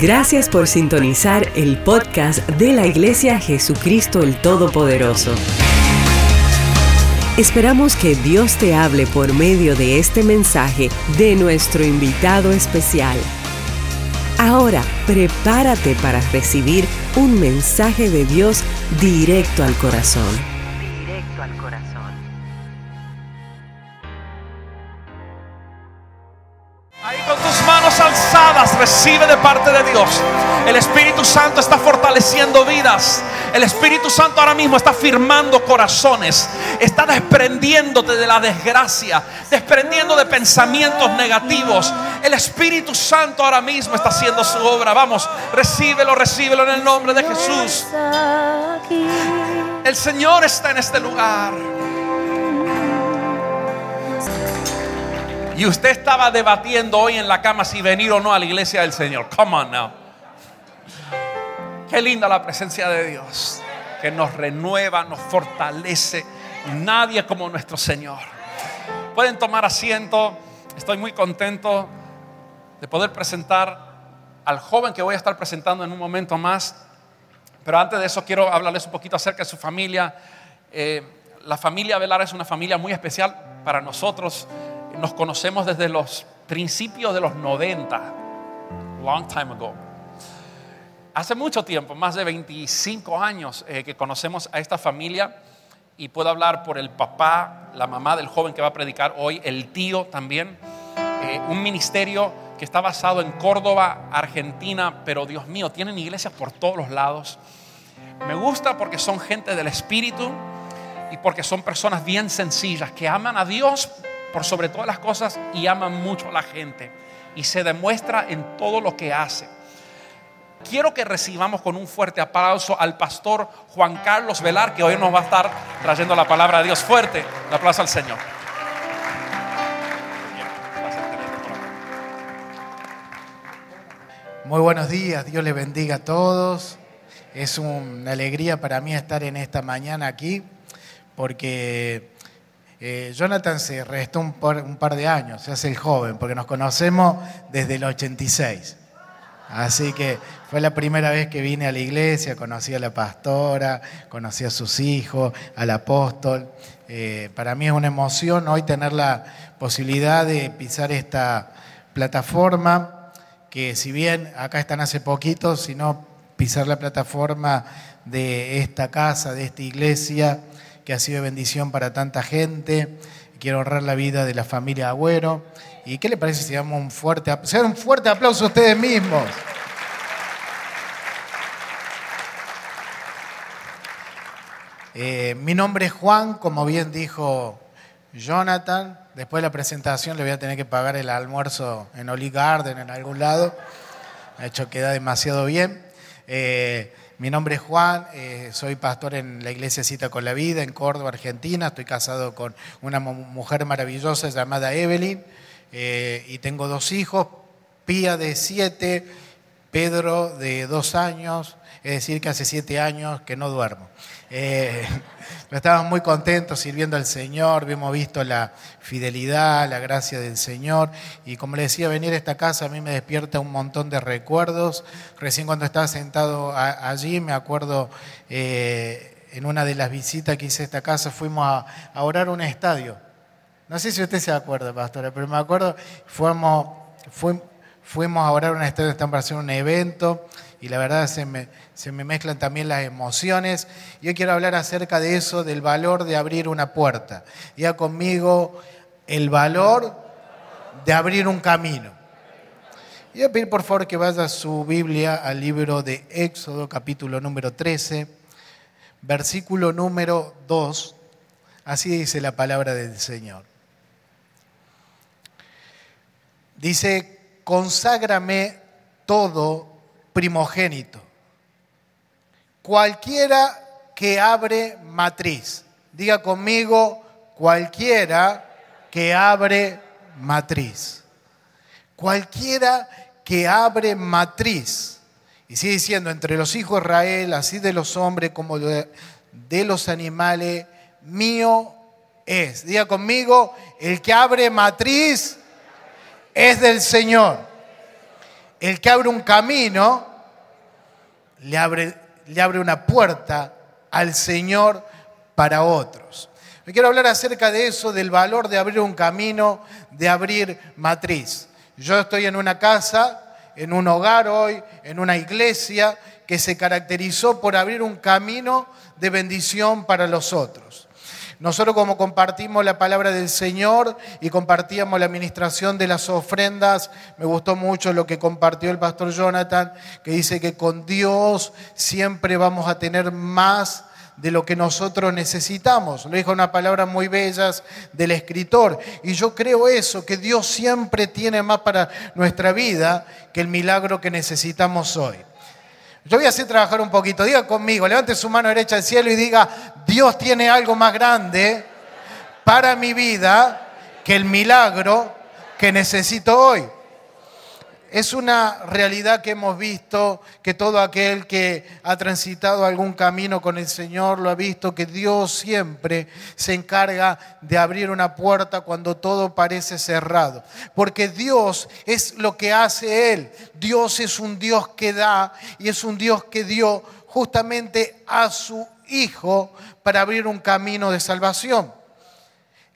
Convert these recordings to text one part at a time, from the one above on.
Gracias por sintonizar el podcast de la Iglesia Jesucristo el Todopoderoso. Esperamos que Dios te hable por medio de este mensaje de nuestro invitado especial. Ahora, prepárate para recibir un mensaje de Dios directo al corazón. Parte de Dios. El Espíritu Santo está fortaleciendo vidas. El Espíritu Santo ahora mismo está firmando corazones. Está desprendiéndote de la desgracia. Desprendiendo de pensamientos negativos. El Espíritu Santo ahora mismo está haciendo su obra. Vamos, recíbelo, recíbelo en el nombre de Jesús. El Señor está en este lugar. Y usted estaba debatiendo hoy en la cama si venir o no a la iglesia del Señor. Come on now. Qué linda la presencia de Dios. Que nos renueva, nos fortalece. Nadie como nuestro Señor. Pueden tomar asiento. Estoy muy contento de poder presentar al joven que voy a estar presentando en un momento más. Pero antes de eso quiero hablarles un poquito acerca de su familia. Eh, la familia Velar es una familia muy especial para nosotros. Nos conocemos desde los principios de los 90, long time ago. Hace mucho tiempo, más de 25 años eh, que conocemos a esta familia y puedo hablar por el papá, la mamá del joven que va a predicar hoy, el tío también. Eh, un ministerio que está basado en Córdoba, Argentina, pero Dios mío, tienen iglesias por todos los lados. Me gusta porque son gente del Espíritu y porque son personas bien sencillas que aman a Dios por sobre todas las cosas y aman mucho a la gente. Y se demuestra en todo lo que hace. Quiero que recibamos con un fuerte aplauso al pastor Juan Carlos Velar, que hoy nos va a estar trayendo la palabra de Dios. Fuerte, el aplauso al Señor. Muy buenos días, Dios les bendiga a todos. Es una alegría para mí estar en esta mañana aquí, porque eh, Jonathan se restó un par, un par de años, se hace el joven, porque nos conocemos desde el 86. Así que fue la primera vez que vine a la iglesia, conocí a la pastora, conocí a sus hijos, al apóstol. Eh, para mí es una emoción hoy tener la posibilidad de pisar esta plataforma que si bien acá están hace poquito, sino pisar la plataforma de esta casa, de esta iglesia, que ha sido bendición para tanta gente. Quiero honrar la vida de la familia Agüero. ¿Y qué le parece si damos un fuerte, se un fuerte aplauso a ustedes mismos? Eh, mi nombre es Juan, como bien dijo Jonathan. Después de la presentación le voy a tener que pagar el almuerzo en Oli Garden, en algún lado. Ha hecho queda demasiado bien. Eh, mi nombre es Juan, eh, soy pastor en la iglesia Cita con la Vida en Córdoba, Argentina. Estoy casado con una mujer maravillosa llamada Evelyn eh, y tengo dos hijos, Pía de siete, Pedro de dos años, es decir, que hace siete años que no duermo. Eh, estábamos muy contentos sirviendo al Señor, hemos visto la fidelidad, la gracia del Señor. Y como le decía, venir a esta casa a mí me despierta un montón de recuerdos. Recién cuando estaba sentado allí, me acuerdo eh, en una de las visitas que hice a esta casa, fuimos a, orar un estadio. No sé si usted se acuerda, pastora, pero me acuerdo, fuimos, fuimos a orar un estadio, están para hacer un evento y la verdad se me, se me mezclan también las emociones. Yo quiero hablar acerca de eso, del valor de abrir una puerta. Ya conmigo, el valor de abrir un camino. Y voy a pedir por favor que vaya su Biblia al libro de Éxodo, capítulo número 13, versículo número 2. Así dice la palabra del Señor. Dice, conságrame todo primogénito. Cualquiera que abre matriz. Diga conmigo, cualquiera que abre matriz. Cualquiera que abre matriz. Y sigue diciendo, entre los hijos de Israel, así de los hombres como de, los animales, mío es. Diga conmigo, el que abre matriz es del Señor. El que abre un camino, le abre, le abre una puerta al Señor para otros. Me quiero hablar acerca de eso, del valor de abrir un camino, de abrir matriz. Yo estoy en una casa, en un hogar hoy, en una iglesia que se caracterizó por abrir un camino de bendición para los otros. Nosotros como compartimos la palabra del Señor y compartíamos la administración de las ofrendas, me gustó mucho lo que compartió el pastor Jonathan, que dice que con Dios siempre vamos a tener más de lo que nosotros necesitamos. Lo dijo una palabra muy bellas del escritor. Y yo creo eso, que Dios siempre tiene más para nuestra vida que el milagro que necesitamos hoy. Yo voy a hacer trabajar un poquito. Diga conmigo, levante su mano derecha al cielo y diga, Dios tiene algo más grande para mi vida que el milagro que necesito hoy. Es una realidad que hemos visto, que todo aquel que ha transitado algún camino con el Señor lo ha visto, que Dios siempre se encarga de abrir una puerta cuando todo parece cerrado. Porque Dios es lo que hace Él. Dios es un Dios que da y es un Dios que dio justamente a su Hijo para abrir un camino de salvación.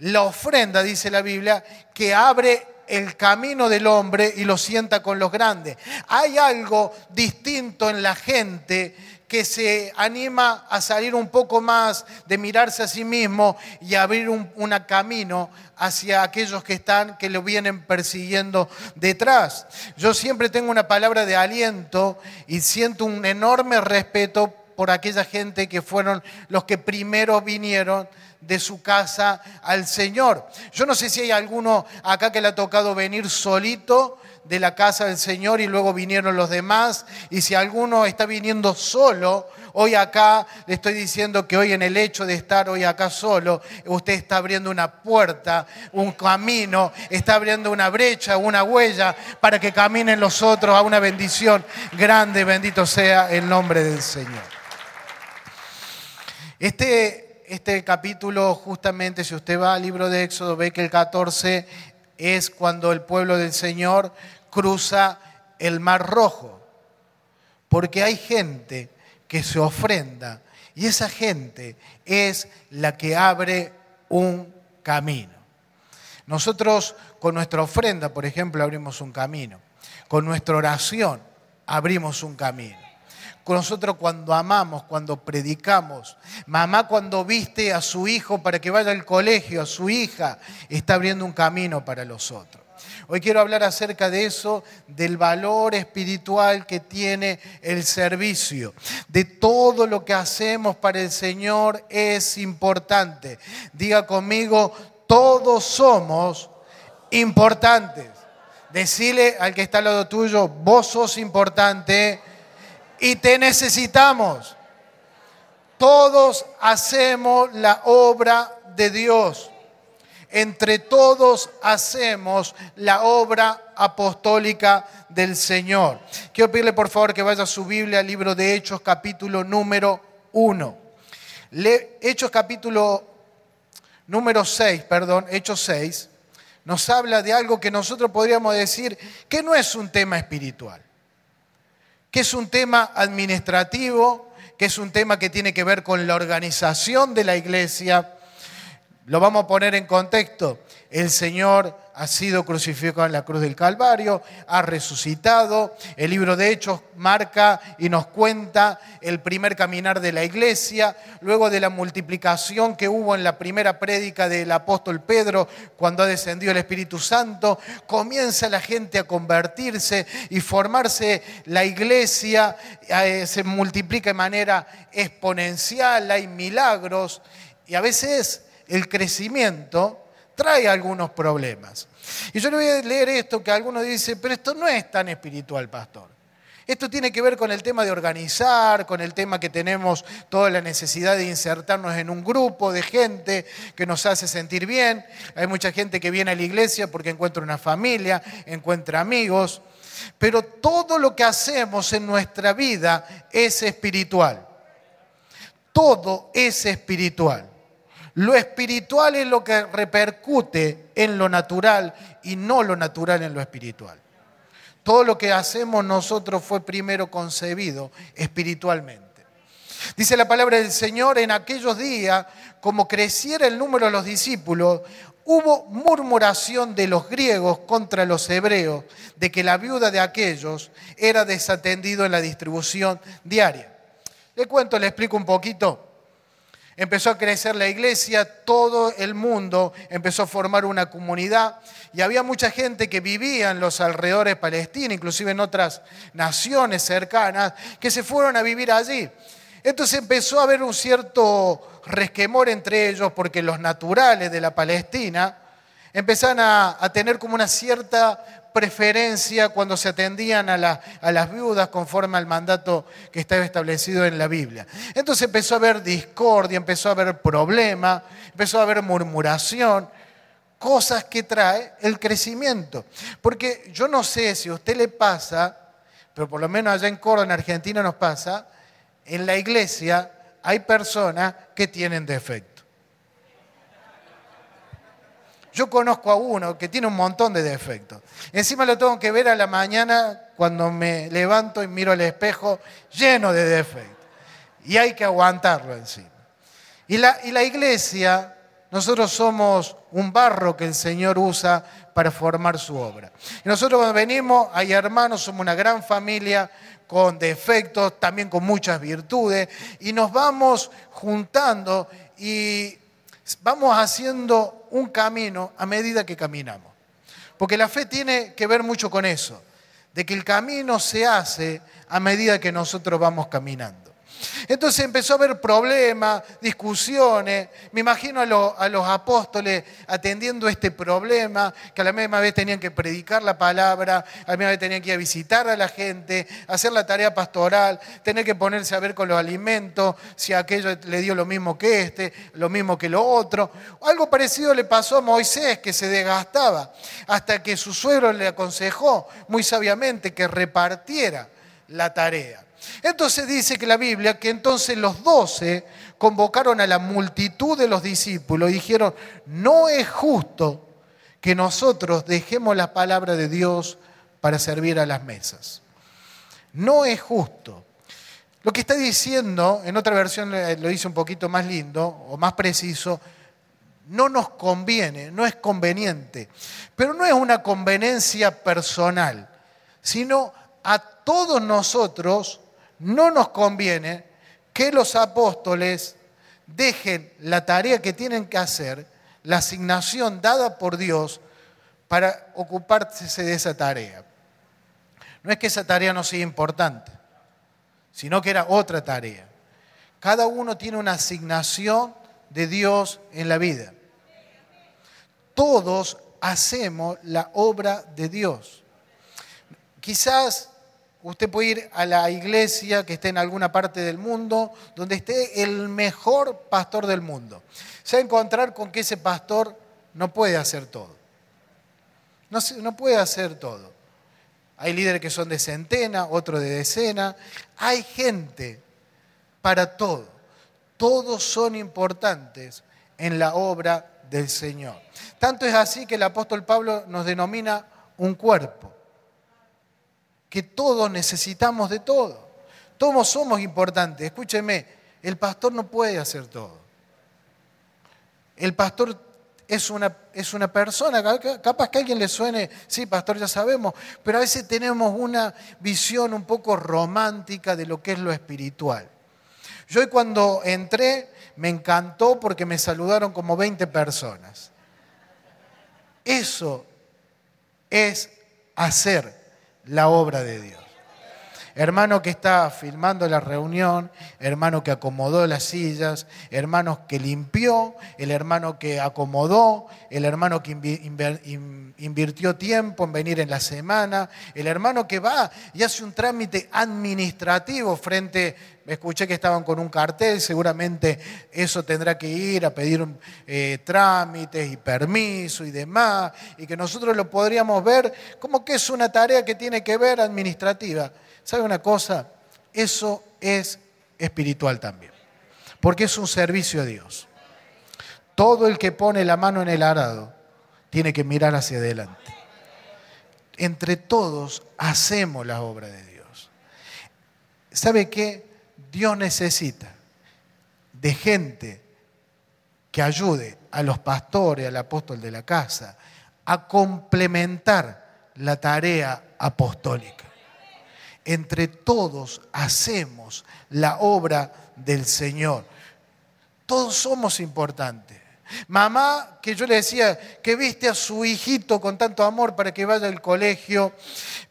La ofrenda, dice la Biblia, que abre el camino del hombre y lo sienta con los grandes. Hay algo distinto en la gente que se anima a salir un poco más de mirarse a sí mismo y abrir un camino hacia aquellos que están, que lo vienen persiguiendo detrás. Yo siempre tengo una palabra de aliento y siento un enorme respeto por aquella gente que fueron los que primero vinieron de su casa al Señor. Yo no sé si hay alguno acá que le ha tocado venir solito de la casa del Señor y luego vinieron los demás. Y si alguno está viniendo solo, hoy acá le estoy diciendo que hoy en el hecho de estar hoy acá solo, usted está abriendo una puerta, un camino, está abriendo una brecha, una huella para que caminen los otros a una bendición grande. Bendito sea el nombre del Señor. Este este capítulo, justamente, si usted va al libro de Éxodo, ve que el 14 es cuando el pueblo del Señor cruza el Mar Rojo. Porque hay gente que se ofrenda y esa gente es la que abre un camino. Nosotros con nuestra ofrenda, por ejemplo, abrimos un camino. Con nuestra oración abrimos un camino nosotros cuando amamos, cuando predicamos. Mamá cuando viste a su hijo para que vaya al colegio, a su hija, está abriendo un camino para los otros. Hoy quiero hablar acerca de eso, del valor espiritual que tiene el servicio. De todo lo que hacemos para el Señor es importante. Diga conmigo, todos somos importantes. Decile al que está al lado tuyo, vos sos importante y te necesitamos. Todos hacemos la obra de Dios. Entre todos hacemos la obra apostólica del Señor. Quiero pedirle por favor que vaya a su Biblia al libro de Hechos capítulo número 1. Hechos capítulo número 6, perdón, Hechos 6, nos habla de algo que nosotros podríamos decir que no es un tema espiritual que es un tema administrativo, que es un tema que tiene que ver con la organización de la iglesia. Lo vamos a poner en contexto. El Señor ha sido crucificado en la cruz del Calvario, ha resucitado. El libro de Hechos marca y nos cuenta el primer caminar de la iglesia, luego de la multiplicación que hubo en la primera prédica del apóstol Pedro cuando ha descendido el Espíritu Santo, comienza la gente a convertirse y formarse la iglesia, eh, se multiplica de manera exponencial, hay milagros y a veces el crecimiento trae algunos problemas. Y yo le voy a leer esto que algunos dicen, pero esto no es tan espiritual, pastor. Esto tiene que ver con el tema de organizar, con el tema que tenemos toda la necesidad de insertarnos en un grupo de gente que nos hace sentir bien. Hay mucha gente que viene a la iglesia porque encuentra una familia, encuentra amigos. Pero todo lo que hacemos en nuestra vida es espiritual. Todo es espiritual. Lo espiritual es lo que repercute en lo natural y no lo natural en lo espiritual. Todo lo que hacemos nosotros fue primero concebido espiritualmente. Dice la palabra del Señor, en aquellos días, como creciera el número de los discípulos, hubo murmuración de los griegos contra los hebreos de que la viuda de aquellos era desatendido en la distribución diaria. Le cuento, le explico un poquito. Empezó a crecer la iglesia, todo el mundo empezó a formar una comunidad y había mucha gente que vivía en los alrededores de Palestina, inclusive en otras naciones cercanas, que se fueron a vivir allí. Entonces empezó a haber un cierto resquemor entre ellos porque los naturales de la Palestina empezaron a, a tener como una cierta preferencia cuando se atendían a, las viudas conforme al mandato que estaba establecido en la Biblia. Entonces empezó a haber discordia, empezó a haber problema, empezó a haber murmuración, cosas que trae el crecimiento. Porque yo no sé si a usted le pasa, pero por lo menos allá en Córdoba, en Argentina nos pasa, en la iglesia hay personas que tienen defectos. Yo conozco a uno que tiene un montón de defectos. Encima lo tengo que ver a la mañana cuando me levanto y miro al espejo lleno de defectos. Y hay que aguantarlo encima. Y la, iglesia, nosotros somos un barro que el Señor usa para formar su obra. Y nosotros cuando venimos, hay hermanos, somos una gran familia con defectos, también con muchas virtudes, y nos vamos juntando y vamos haciendo un camino a medida que caminamos. Porque la fe tiene que ver mucho con eso, de que el camino se hace a medida que nosotros vamos caminando. Entonces empezó a haber problemas, discusiones. Me imagino a, los apóstoles atendiendo este problema, que a la misma vez tenían que predicar la palabra, a la misma vez tenían que ir a visitar a la gente, hacer la tarea pastoral, tener que ponerse a ver con los alimentos, si aquello le dio lo mismo que este, lo mismo que lo otro. Algo parecido le pasó a Moisés, que se desgastaba, hasta que su suegro le aconsejó muy sabiamente que repartiera la tarea. Entonces dice que la Biblia que entonces los doce convocaron a la multitud de los discípulos y dijeron, no es justo que nosotros dejemos la palabra de Dios para servir a las mesas. No es justo. Lo que está diciendo, en otra versión lo dice un poquito más lindo o más preciso, no nos conviene, no es conveniente, pero no es una conveniencia personal, sino a todos nosotros no nos conviene que los apóstoles dejen la tarea que tienen que hacer, la asignación dada por Dios para ocuparse de esa tarea. No es que esa tarea no sea importante, sino que era otra tarea. Cada uno tiene una asignación de Dios en la vida. Todos hacemos la obra de Dios. Quizás Usted puede ir a la iglesia que esté en alguna parte del mundo, donde esté el mejor pastor del mundo. Se va a encontrar con que ese pastor no puede hacer todo. No, puede hacer todo. Hay líderes que son de centena, otros de decena. Hay gente para todo. Todos son importantes en la obra del Señor. Tanto es así que el apóstol Pablo nos denomina un cuerpo que todos necesitamos de todo. Todos somos importantes. Escúcheme, el pastor no puede hacer todo. El pastor es una, es una persona, capaz que a alguien le suene, sí, pastor, ya sabemos, pero a veces tenemos una visión un poco romántica de lo que es lo espiritual. Yo hoy cuando entré me encantó porque me saludaron como 20 personas. Eso es hacer la obra de Dios. Hermano que está filmando la reunión, hermano que acomodó las sillas, hermano que limpió, el hermano que acomodó, el hermano que invirtió tiempo en venir en la semana, el hermano que va y hace un trámite administrativo frente escuché que estaban con un cartel, seguramente eso tendrá que ir a pedir eh, trámites y permiso y demás, y que nosotros lo podríamos ver como que es una tarea que tiene que ver administrativa. ¿Sabe una cosa? Eso es espiritual también, porque es un servicio a Dios. Todo el que pone la mano en el arado tiene que mirar hacia adelante. entre todos hacemos la obra de Dios. ¿Sabe qué? Dios necesita de gente que ayude a los pastores, al apóstol de la casa, a complementar la tarea apostólica. Entre todos hacemos la obra del Señor. Todos somos importantes. Mamá, que yo le decía que viste a su hijito con tanto amor para que vaya al colegio,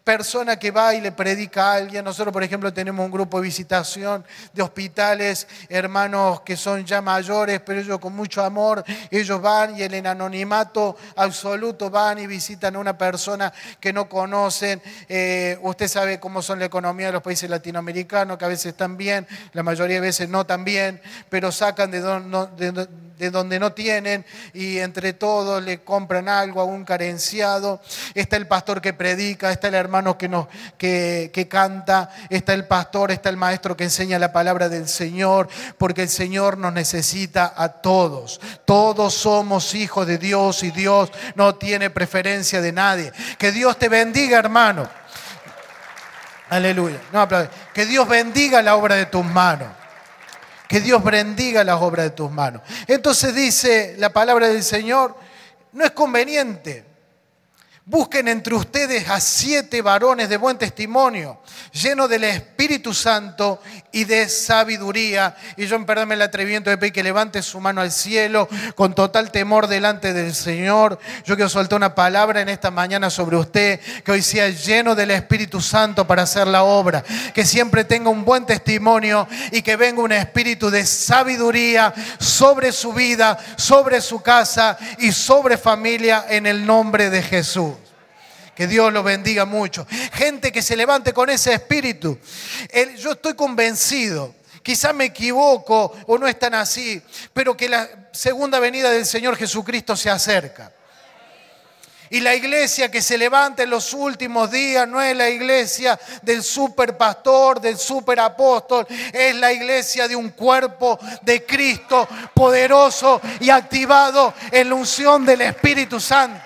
persona que va y le predica a alguien. Nosotros, por ejemplo, tenemos un grupo de visitación de hospitales, hermanos que son ya mayores, pero ellos con mucho amor, ellos van y en anonimato absoluto van y visitan a una persona que no conocen. Eh, usted sabe cómo son la economía de los países latinoamericanos, que a veces están bien, la mayoría de veces no tan bien, pero sacan de, de donde no tienen y entre todos le compran algo a un carenciado. Está el pastor que predica, está el hermano que, nos, que, que canta, está el pastor, está el maestro que enseña la palabra del Señor, porque el Señor nos necesita a todos. Todos somos hijos de Dios y Dios no tiene preferencia de nadie. Que Dios te bendiga, hermano. Aleluya. No, que Dios bendiga la obra de tus manos. Que Dios bendiga las obras de tus manos. Entonces dice la palabra del Señor, no es conveniente Busquen entre ustedes a siete varones de buen testimonio, llenos del Espíritu Santo y de sabiduría. Y yo, perdónme el atrevimiento de pedir que levante su mano al cielo con total temor delante del Señor. Yo quiero soltar una palabra en esta mañana sobre usted, que hoy sea lleno del Espíritu Santo para hacer la obra, que siempre tenga un buen testimonio y que venga un espíritu de sabiduría sobre su vida, sobre su casa y sobre familia en el nombre de Jesús. Que Dios lo bendiga mucho. Gente que se levante con ese espíritu. yo estoy convencido, quizá me equivoco o no es tan así, pero que la segunda venida del Señor Jesucristo se acerca. Y la iglesia que se levanta en los últimos días no es la iglesia del super pastor, del super apóstol, es la iglesia de un cuerpo de Cristo poderoso y activado en la unción del Espíritu Santo.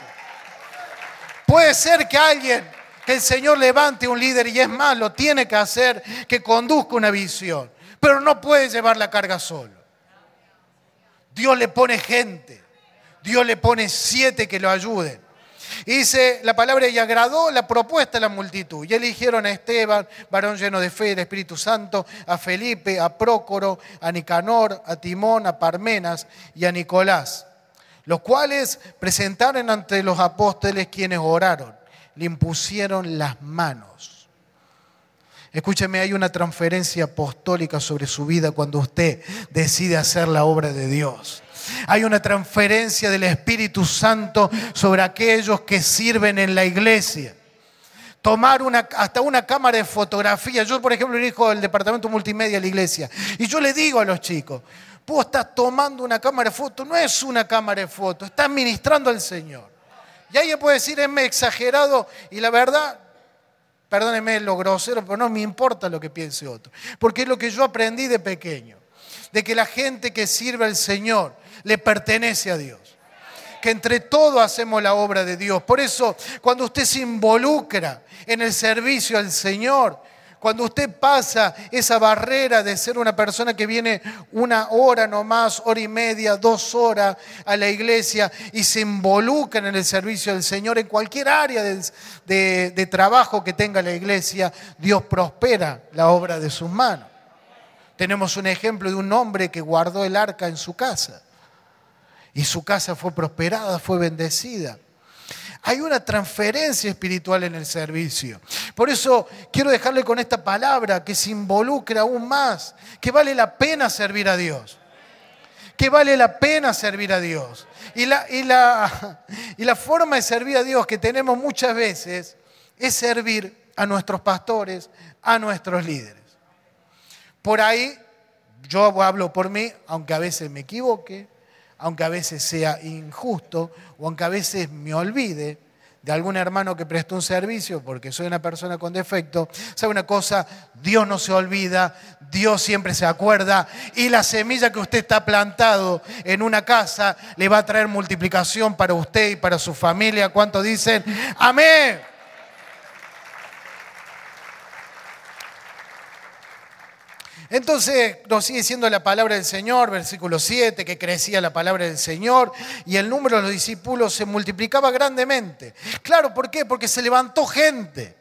Puede ser que alguien, que el Señor levante un líder y es más, lo tiene que hacer, que conduzca una visión, pero no puede llevar la carga solo. Dios le pone gente, Dios le pone siete que lo ayuden. Y dice la palabra y agradó la propuesta a la multitud. Y eligieron a Esteban, varón lleno de fe y del Espíritu Santo, a Felipe, a Prócoro, a Nicanor, a Timón, a Parmenas y a Nicolás los cuales presentaron ante los apóstoles quienes oraron, le impusieron las manos. Escúcheme, hay una transferencia apostólica sobre su vida cuando usted decide hacer la obra de Dios. Hay una transferencia del Espíritu Santo sobre aquellos que sirven en la iglesia tomar una, hasta una cámara de fotografía. Yo, por ejemplo, dirijo el departamento multimedia de la iglesia. Y yo le digo a los chicos, Vos estás tomando una cámara de foto, no es una cámara de foto, estás ministrando al Señor. Y alguien puede decir, es exagerado, y la verdad, perdóneme lo grosero, pero no me importa lo que piense otro, porque es lo que yo aprendí de pequeño, de que la gente que sirve al Señor le pertenece a Dios que entre todos hacemos la obra de Dios. Por eso, cuando usted se involucra en el servicio al Señor, cuando usted pasa esa barrera de ser una persona que viene una hora nomás, hora y media, dos horas a la iglesia y se involucra en el servicio del Señor, en cualquier área de, de trabajo que tenga la iglesia, Dios prospera la obra de sus manos. Tenemos un ejemplo de un hombre que guardó el arca en su casa y su casa fue prosperada, fue bendecida. Hay una transferencia espiritual en el servicio. Por eso quiero dejarle con esta palabra que se involucra aún más, que vale la pena servir a Dios. Que vale la pena servir a Dios. Y la, y la, y la forma de servir a Dios que tenemos muchas veces es servir a nuestros pastores, a nuestros líderes. Por ahí, yo hablo por mí, aunque a veces me equivoque, aunque a veces sea injusto o aunque a veces me olvide de algún hermano que prestó un servicio porque soy una persona con defecto, ¿sabe una cosa? Dios no se olvida, Dios siempre se acuerda y la semilla que usted está plantado en una casa le va a traer multiplicación para usted y para su familia. ¿Cuánto dicen? Amén. Entonces nos sigue diciendo la palabra del Señor, versículo 7, que crecía la palabra del Señor y el número de los discípulos se multiplicaba grandemente. Claro, ¿por qué? Porque se levantó gente.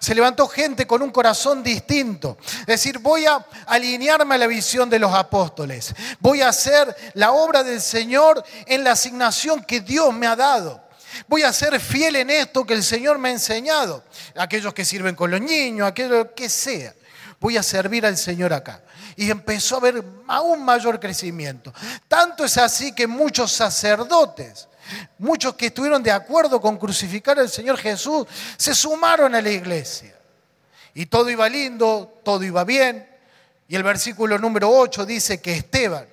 Se levantó gente con un corazón distinto. Es decir, voy a alinearme a la visión de los apóstoles. Voy a hacer la obra del Señor en la asignación que Dios me ha dado. Voy a ser fiel en esto que el Señor me ha enseñado. Aquellos que sirven con los niños, aquellos que sea voy a servir al Señor acá. Y empezó a haber aún mayor crecimiento. Tanto es así que muchos sacerdotes, muchos que estuvieron de acuerdo con crucificar al Señor Jesús, se sumaron a la iglesia. Y todo iba lindo, todo iba bien. Y el versículo número 8 dice que Esteban,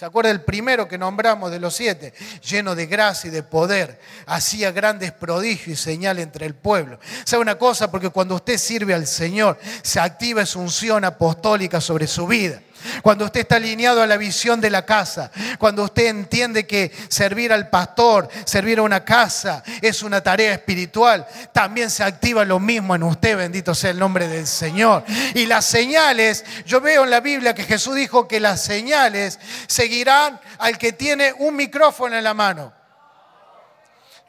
¿Se acuerda el primero que nombramos de los siete? Lleno de gracia y de poder. Hacía grandes prodigios y señales entre el pueblo. ¿Sabe una cosa? Porque cuando usted sirve al Señor, se activa esa unción apostólica sobre su vida cuando usted está alineado a la visión de la casa, cuando usted entiende que servir al pastor, servir a una casa es una tarea espiritual, también se activa lo mismo en usted, bendito sea el nombre del Señor. Y las señales, yo veo en la Biblia que Jesús dijo que las señales seguirán al que tiene un micrófono en la mano,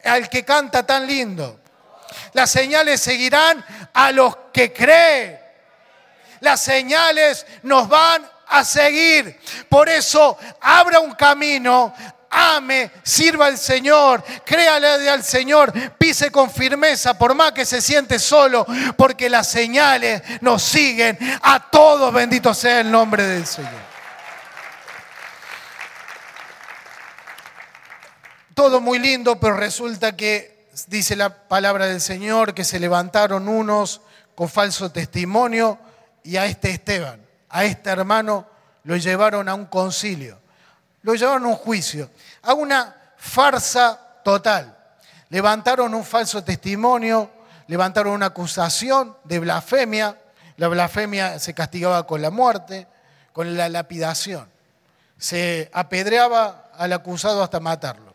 al que canta tan lindo. Las señales seguirán a los que creen. Las señales nos van a seguir. Por eso, abra un camino, ame, sirva al Señor, créale al Señor, pise con firmeza, por más que se siente solo, porque las señales nos siguen a todos, bendito sea el nombre del Señor. Todo muy lindo, pero resulta que dice la palabra del Señor que se levantaron unos con falso testimonio y a este Esteban a este hermano lo llevaron a un concilio, lo llevaron a un juicio, a una farsa total. Levantaron un falso testimonio, levantaron una acusación de blasfemia. La blasfemia se castigaba con la muerte, con la lapidación. Se apedreaba al acusado hasta matarlo.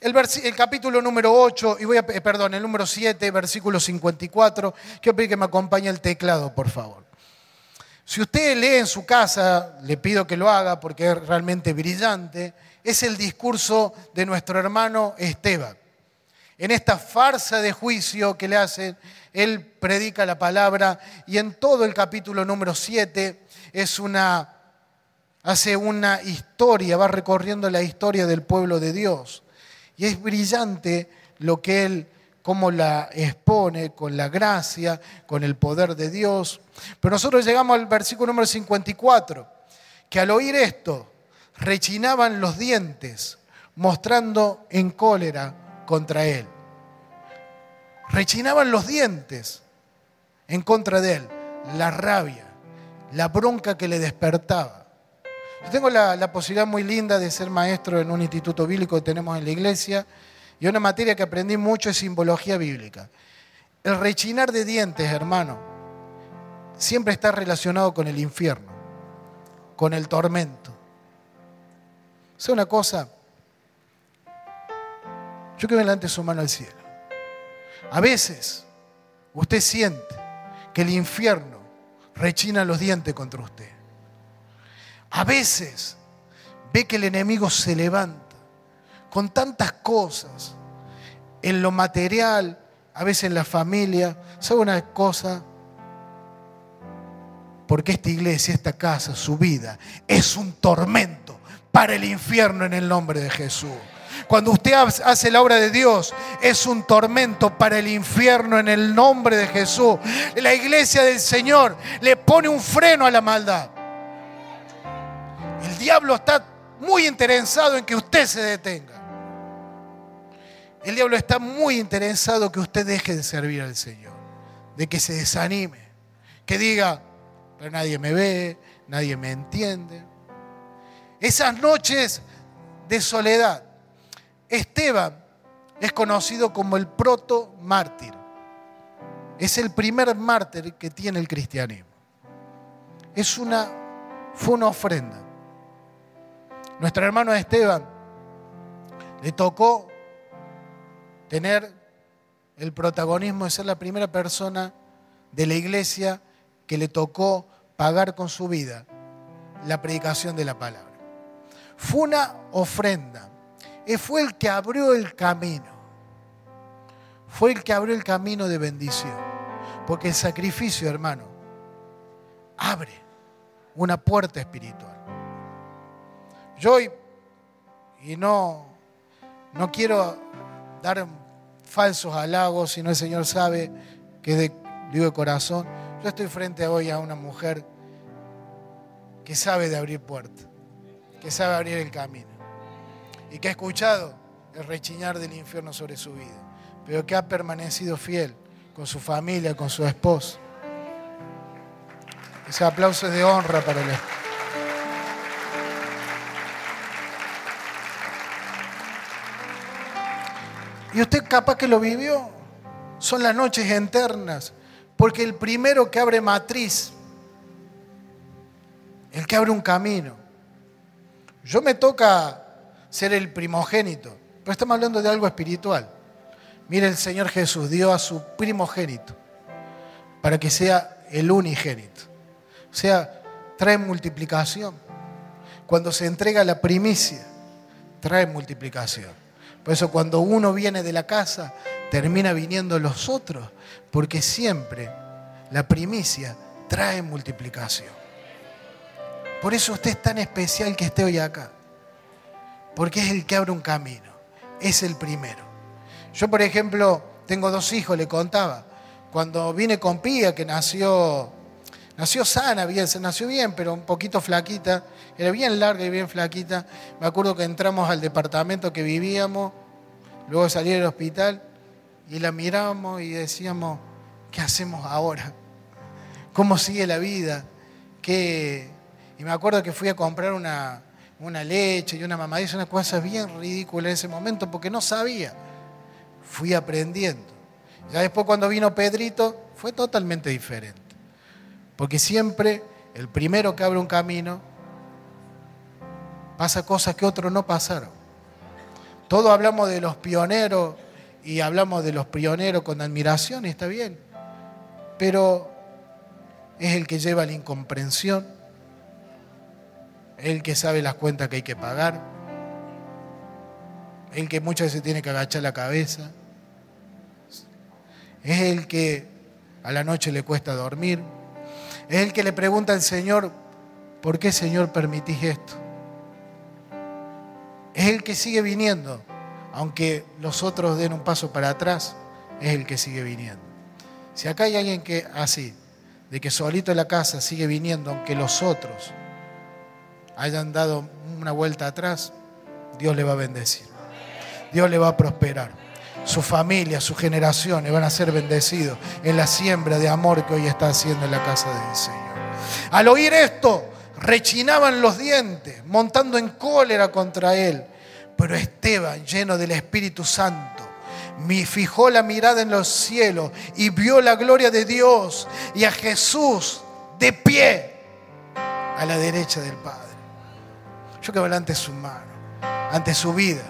El, capítulo número 8, y voy a, perdón, el número 7, versículo 54. Quiero pedir que me acompañe el teclado, por favor. Si usted lee en su casa, le pido que lo haga porque es realmente brillante, es el discurso de nuestro hermano Esteban. En esta farsa de juicio que le hacen, él predica la palabra y en todo el capítulo número 7 es una, hace una historia, va recorriendo la historia del pueblo de Dios. Y es brillante lo que él cómo la expone con la gracia, con el poder de Dios. Pero nosotros llegamos al versículo número 54, que al oír esto rechinaban los dientes, mostrando en cólera contra él. Rechinaban los dientes en contra de él, la rabia, la bronca que le despertaba. Yo tengo la, la posibilidad muy linda de ser maestro en un instituto bíblico que tenemos en la iglesia y una materia que aprendí mucho es simbología bíblica. El rechinar de dientes, hermano, siempre está relacionado con el infierno, con el tormento. ¿Es una cosa? Yo que delante su mano al cielo. A veces usted siente que el infierno rechina los dientes contra usted. A veces ve que el enemigo se levanta con tantas cosas, en lo material, a veces en la familia. ¿Sabe una cosa? Porque esta iglesia, esta casa, su vida, es un tormento para el infierno en el nombre de Jesús. Cuando usted hace la obra de Dios, es un tormento para el infierno en el nombre de Jesús. La iglesia del Señor le pone un freno a la maldad. El diablo está muy interesado en que usted se detenga. El diablo está muy interesado que usted deje de servir al Señor, de que se desanime, que diga, pero nadie me ve, nadie me entiende. Esas noches de soledad. Esteban es conocido como el proto mártir. Es el primer mártir que tiene el cristianismo. Es una, fue una ofrenda. Nuestro hermano Esteban le tocó tener el protagonismo de ser la primera persona de la iglesia que le tocó pagar con su vida la predicación de la palabra. Fue una ofrenda. Fue el que abrió el camino. Fue el que abrió el camino de bendición. Porque el sacrificio, hermano, abre una puerta espiritual. Yo, y no, no quiero dar falsos halagos, sino el Señor sabe que de, digo de corazón, yo estoy frente hoy a una mujer que sabe de abrir puertas, que sabe abrir el camino y que ha escuchado el rechinar del infierno sobre su vida, pero que ha permanecido fiel con su familia, con su esposa. Ese aplauso es de honra para él. Y usted capaz que lo vivió. Son las noches eternas. Porque el primero que abre matriz, el que abre un camino. Yo me toca ser el primogénito, pero estamos hablando de algo espiritual. Mire, el Señor Jesús dio a su primogénito para que sea el unigénito. O sea, trae multiplicación. Cuando se entrega la primicia, trae multiplicación. Por eso cuando uno viene de la casa, termina viniendo los otros, porque siempre la primicia trae multiplicación. Por eso usted es tan especial que esté hoy acá, porque es el que abre un camino, es el primero. Yo, por ejemplo, tengo dos hijos, le contaba, cuando vine con Pía, que nació, nació sana, bien, se nació bien, pero un poquito flaquita, era bien larga y bien flaquita. Me acuerdo que entramos al departamento que vivíamos, luego salí del hospital y la mirábamos y decíamos, ¿qué hacemos ahora? ¿Cómo sigue la vida? ¿Qué? Y me acuerdo que fui a comprar una, una leche y una mamadilla, una cosa bien ridícula en ese momento porque no sabía. Fui aprendiendo. Ya después cuando vino Pedrito fue totalmente diferente. Porque siempre el primero que abre un camino pasa cosas que otros no pasaron. Todos hablamos de los pioneros y hablamos de los pioneros con admiración, y está bien. Pero es el que lleva la incomprensión, el que sabe las cuentas que hay que pagar, el que muchas veces tiene que agachar la cabeza, es el que a la noche le cuesta dormir, es el que le pregunta al Señor, ¿por qué Señor permitís esto? Es el que sigue viniendo, aunque los otros den un paso para atrás, es el que sigue viniendo. Si acá hay alguien que así, de que solito en la casa sigue viniendo, aunque los otros hayan dado una vuelta atrás, Dios le va a bendecir. Dios le va a prosperar. Su familia, sus generaciones van a ser bendecidos en la siembra de amor que hoy está haciendo en la casa del Señor. Al oír esto, rechinaban los dientes, montando en cólera contra él. Pero Esteban, lleno del Espíritu Santo, me fijó la mirada en los cielos y vio la gloria de Dios y a Jesús de pie a la derecha del Padre. Yo que hablo ante su mano, ante su vida.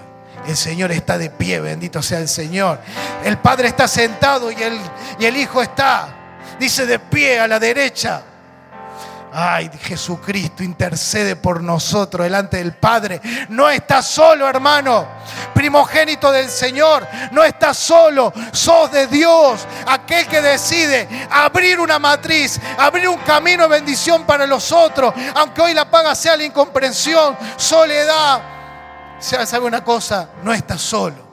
El Señor está de pie, bendito sea el Señor. El Padre está sentado y el, y el Hijo está, dice, de pie a la derecha. Ay, Jesucristo intercede por nosotros delante del Padre. No está solo, hermano. Primogénito del Señor. No está solo. Sos de Dios. Aquel que decide abrir una matriz, abrir un camino de bendición para los otros. Aunque hoy la paga sea la incomprensión, soledad. ¿Sabe una cosa? No está solo.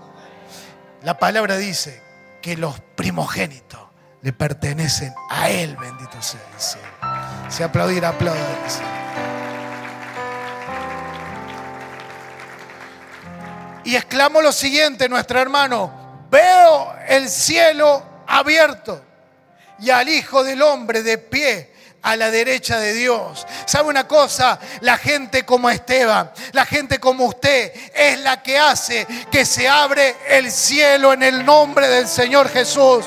La palabra dice que los primogénitos le pertenecen a Él, bendito sea el Señor. Si aplaudir, aplaudir. Y exclamó lo siguiente, nuestro hermano, veo el cielo abierto y al Hijo del Hombre de pie a la derecha de Dios. ¿Sabe una cosa? La gente como Esteban, la gente como usted, es la que hace que se abre el cielo en el nombre del Señor Jesús.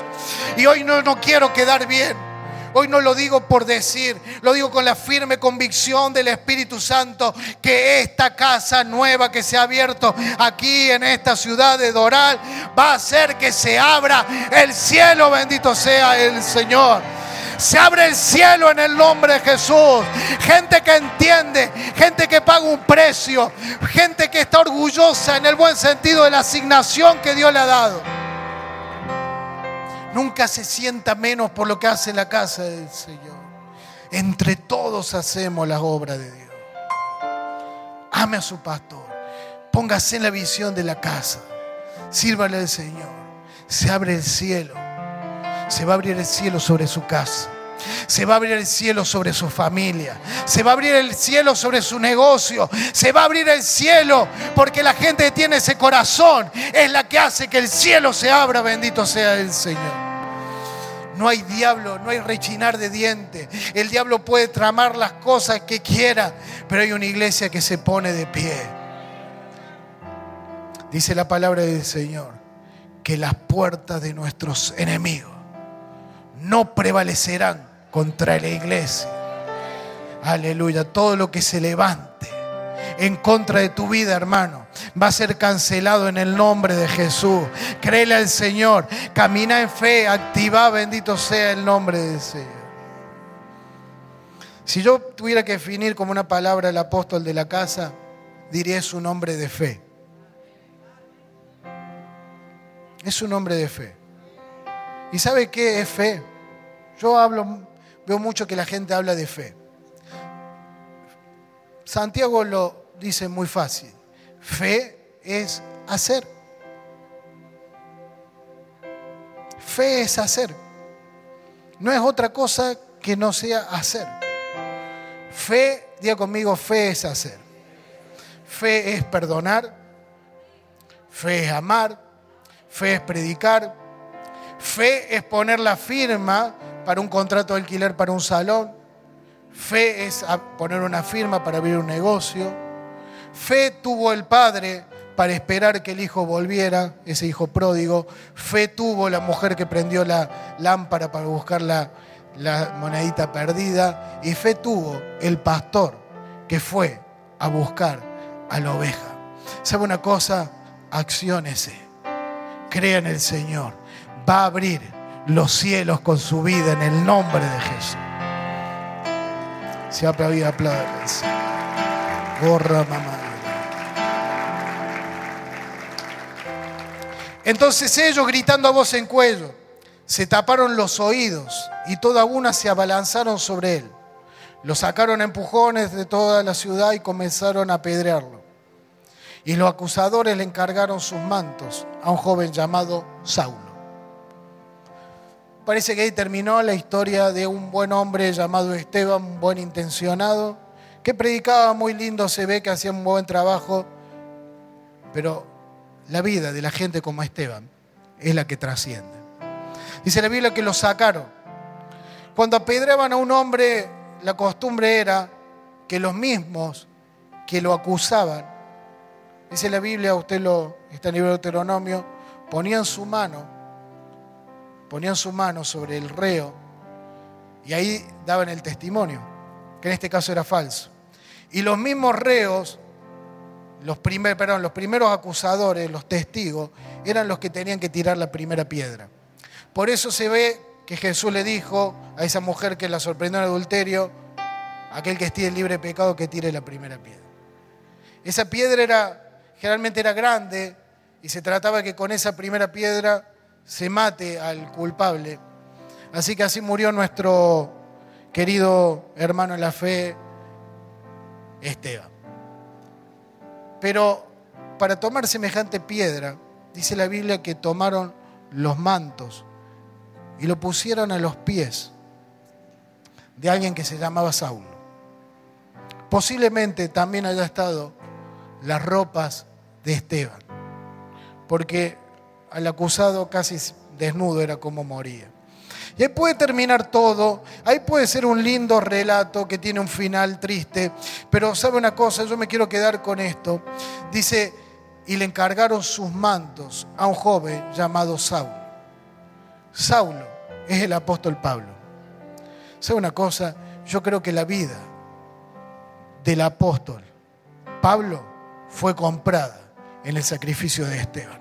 Y hoy no, no quiero quedar bien. Hoy no lo digo por decir, lo digo con la firme convicción del Espíritu Santo que esta casa nueva que se ha abierto aquí en esta ciudad de Doral va a hacer que se abra el cielo, bendito sea el Señor. Se abre el cielo en el nombre de Jesús. Gente que entiende, gente que paga un precio, gente que está orgullosa en el buen sentido de la asignación que Dios le ha dado. Nunca se sienta menos por lo que hace la casa del Señor. Entre todos hacemos la obra de Dios. Ame a su pastor. Póngase en la visión de la casa. Sírvale al Señor. Se abre el cielo. Se va a abrir el cielo sobre su casa. Se va a abrir el cielo sobre su familia. Se va a abrir el cielo sobre su negocio. Se va a abrir el cielo porque la gente que tiene ese corazón es la que hace que el cielo se abra. Bendito sea el Señor. No hay diablo, no hay rechinar de dientes. El diablo puede tramar las cosas que quiera, pero hay una iglesia que se pone de pie. Dice la palabra del Señor que las puertas de nuestros enemigos no prevalecerán contra la iglesia. Aleluya. Todo lo que se levante en contra de tu vida, hermano, va a ser cancelado en el nombre de Jesús. Créele al Señor, camina en fe, activa, bendito sea el nombre del Señor. Si yo tuviera que definir como una palabra el apóstol de la casa, diría es un hombre de fe. Es un hombre de fe. ¿Y sabe qué es fe? Yo hablo, veo mucho que la gente habla de fe. Santiago lo dice muy fácil. Fe es hacer. Fe es hacer. No es otra cosa que no sea hacer. Fe, diga conmigo, fe es hacer. Fe es perdonar. Fe es amar. Fe es predicar. Fe es poner la firma para un contrato de alquiler para un salón. Fe es poner una firma para abrir un negocio. Fe tuvo el padre para esperar que el hijo volviera, ese hijo pródigo. Fe tuvo la mujer que prendió la lámpara para buscar la, monedita perdida. Y fe tuvo el pastor que fue a buscar a la oveja. ¿Sabe una cosa? Acciónese. Crea en el Señor. Va a abrir los cielos con su vida en el nombre de Jesús. Se aplaudido, aplausos. Gorra mamá. Entonces ellos gritando a voz en cuello, se taparon los oídos y toda una se abalanzaron sobre él. Lo sacaron a empujones de toda la ciudad y comenzaron a apedrearlo. Y los acusadores le encargaron sus mantos a un joven llamado Saulo. Parece que ahí terminó la historia de un buen hombre llamado Esteban, un buen intencionado, que predicaba muy lindo, se ve que hacía un buen trabajo, pero la vida de la gente como Esteban es la que trasciende. Dice la Biblia que lo sacaron. Cuando apedreaban a un hombre, la costumbre era que los mismos que lo acusaban, dice la Biblia, usted lo está en el libro de Deuteronomio, ponían su mano, ponían su mano sobre el reo y ahí daban el testimonio, que en este caso era falso. Y los mismos reos los, perdón, los primeros acusadores, los testigos, eran los que tenían que tirar la primera piedra. Por eso se ve que Jesús le dijo a esa mujer que la sorprendió en adulterio, aquel que esté libre de pecado que tire la primera piedra. Esa piedra era, generalmente era grande y se trataba que con esa primera piedra se mate al culpable. Así que así murió nuestro querido hermano en la fe, Esteban. Pero para tomar semejante piedra, dice la Biblia que tomaron los mantos y lo pusieron a los pies de alguien que se llamaba Saulo. Posiblemente también haya estado las ropas de Esteban, porque al acusado casi desnudo era como moría. Y ahí puede terminar todo, ahí puede ser un lindo relato que tiene un final triste, pero sabe una cosa, yo me quiero quedar con esto. Dice, y le encargaron sus mantos a un joven llamado Saulo. Saulo es el apóstol Pablo. ¿Sabe una cosa? Yo creo que la vida del apóstol Pablo fue comprada en el sacrificio de Esteban.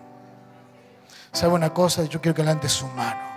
¿Sabe una cosa? Yo quiero que levante su mano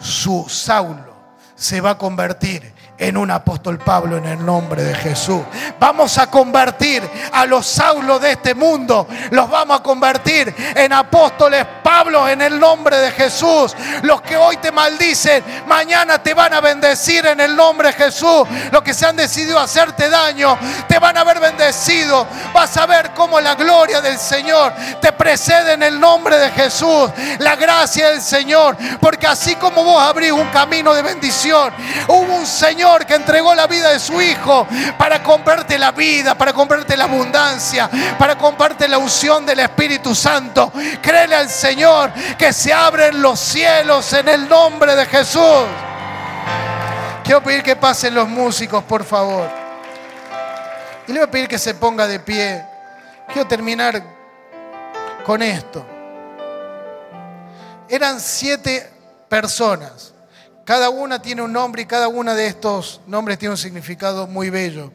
su Saulo se va a convertir en un apóstol Pablo en el nombre de Jesús. Vamos a convertir a los Saulos de este mundo, los vamos a convertir en apóstoles Pablo en el nombre de Jesús. Los que hoy te maldicen, mañana te van a bendecir en el nombre de Jesús. Los que se han decidido hacerte daño, te van a ver bendecido. Vas a ver cómo la gloria del Señor te precede en el nombre de Jesús. La gracia del Señor, porque así como vos abrís un camino de bendición, hubo un Señor que entregó la vida de su Hijo para comprarte la vida, para comprarte la abundancia, para comprarte la unción del Espíritu Santo. Créele al Señor que se abren los cielos en el nombre de Jesús. Quiero pedir que pasen los músicos, por favor. Y le voy a pedir que se ponga de pie. Quiero terminar con esto. Eran siete personas cada una tiene un nombre y cada uno de estos nombres tiene un significado muy bello.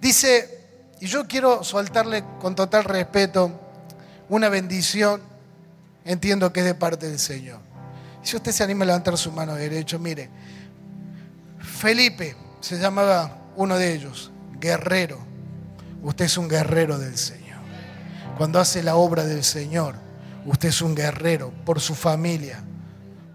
Dice, y yo quiero soltarle con total respeto una bendición, entiendo que es de parte del Señor. Si usted se anima a levantar su mano derecha, mire, Felipe se llamaba uno de ellos, guerrero. Usted es un guerrero del Señor. Cuando hace la obra del Señor, usted es un guerrero por su familia,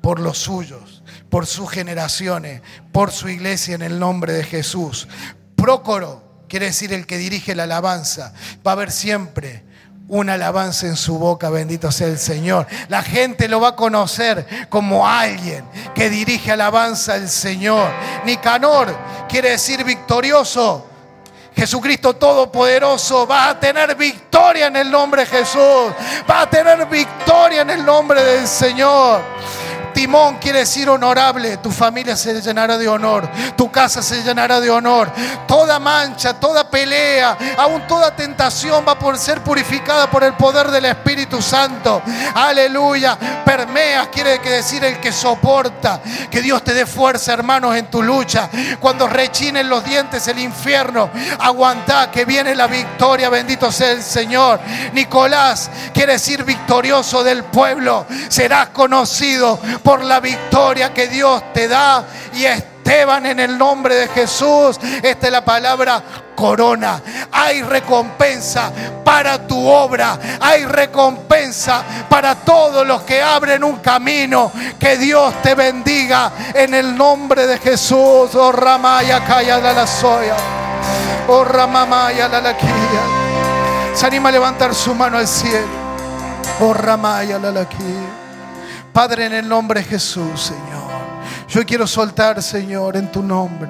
por los suyos por sus generaciones, por su iglesia en el nombre de Jesús. Prócoro quiere decir el que dirige la alabanza. Va a haber siempre una alabanza en su boca, bendito sea el Señor. La gente lo va a conocer como alguien que dirige alabanza al Señor. Nicanor quiere decir victorioso. Jesucristo Todopoderoso va a tener victoria en el nombre de Jesús. Va a tener victoria en el nombre del Señor. Timón quiere decir honorable. Tu familia se llenará de honor. Tu casa se llenará de honor. Toda mancha, toda pelea, aún toda tentación va a ser purificada por el poder del Espíritu Santo. Aleluya. Permea quiere decir el que soporta. Que Dios te dé fuerza, hermanos, en tu lucha. Cuando rechinen los dientes el infierno, aguanta que viene la victoria. Bendito sea el Señor. Nicolás quiere decir victorioso del pueblo. Serás conocido por la victoria que Dios te da. Y Esteban, en el nombre de Jesús, esta es la palabra corona. Hay recompensa para tu obra. Hay recompensa para todos los que abren un camino. Que Dios te bendiga en el nombre de Jesús. Oh Ramaya Kaya la Soya. Oh Ramamaya la Laquilla. Se anima a levantar su mano al cielo. Oh Ramaya la Laquilla. Padre, en el nombre de Jesús, Señor. Yo quiero soltar, Señor, en tu nombre.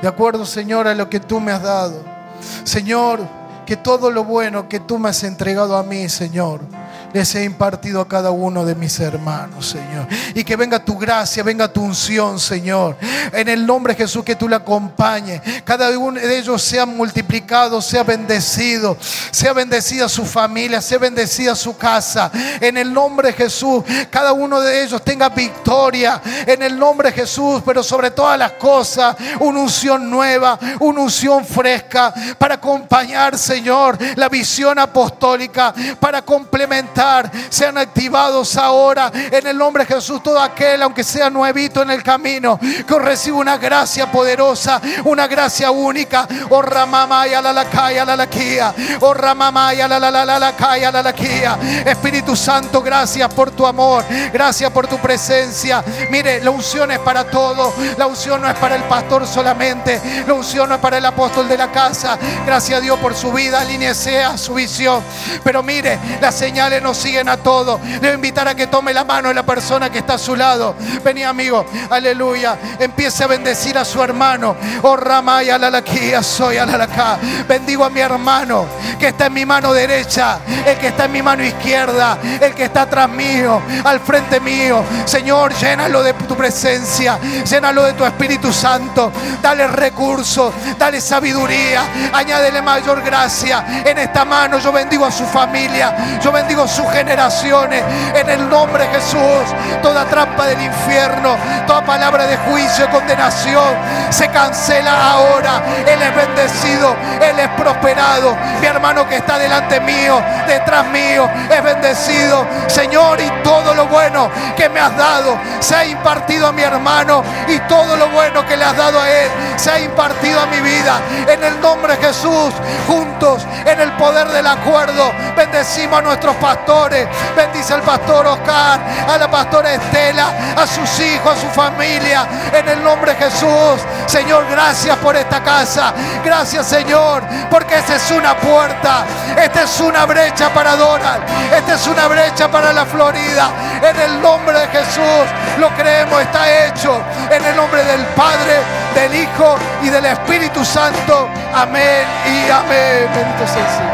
De acuerdo, Señor, a lo que tú me has dado. Señor, que todo lo bueno que tú me has entregado a mí, Señor les he impartido a cada uno de mis hermanos, Señor. Y que venga tu gracia, venga tu unción, Señor. En el nombre de Jesús, que tú le acompañes. Cada uno de ellos sea multiplicado, sea bendecido, sea bendecida su familia, sea bendecida su casa. En el nombre de Jesús, cada uno de ellos tenga victoria. En el nombre de Jesús, pero sobre todas las cosas, una unción nueva, una unción fresca para acompañar, Señor, la visión apostólica, para complementar sean activados ahora en el nombre de Jesús. Todo aquel, aunque sea nuevito en el camino, que reciba una gracia poderosa, una gracia única. Oh Ramamaya la la la la la Oh Ramamaya la la la la la la la Espíritu Santo, gracias por tu amor, gracias por tu presencia. Mire, la unción es para todo. La unción no es para el pastor solamente. La unción no es para el apóstol de la casa. Gracias a Dios por su vida, sea su visión. Pero mire, las señales no siguen a todos. A invitar a que tome la mano de la persona que está a su lado. Vení, amigo. Aleluya. Empiece a bendecir a su hermano. Oh, Ramaya, la soy acá. Bendigo a mi hermano que está en mi mano derecha, el que está en mi mano izquierda, el que está atrás mío, al frente mío. Señor, llénalo de tu presencia, llénalo de tu Espíritu Santo. Dale recursos, dale sabiduría, añádele mayor gracia. En esta mano yo bendigo a su familia, yo bendigo sus generaciones. En el nombre de Jesús, toda trampa del infierno, toda palabra de juicio, condenación, se cancela ahora. Él es bendecido, Él es prosperado. Mi hermano que está delante mío, detrás mío, es bendecido. Señor, y todo lo bueno que me has dado se ha impartido a mi hermano y todo lo bueno que le has dado a él se ha impartido a mi vida. En el nombre de Jesús, juntos, en el poder del acuerdo, bendecimos a nuestros pastores. Bendice al pastor Oscar, a la pastora Estela, a sus hijos, a su familia. En el nombre de Jesús, Señor, gracias por esta casa. Gracias, Señor, porque esta es una puerta. Esta es una brecha para Donald. Esta es una brecha para la Florida. En el nombre de Jesús, lo creemos, está hecho. En el nombre del Padre, del Hijo y del Espíritu Santo. Amén y amén. Bendito sea el Señor.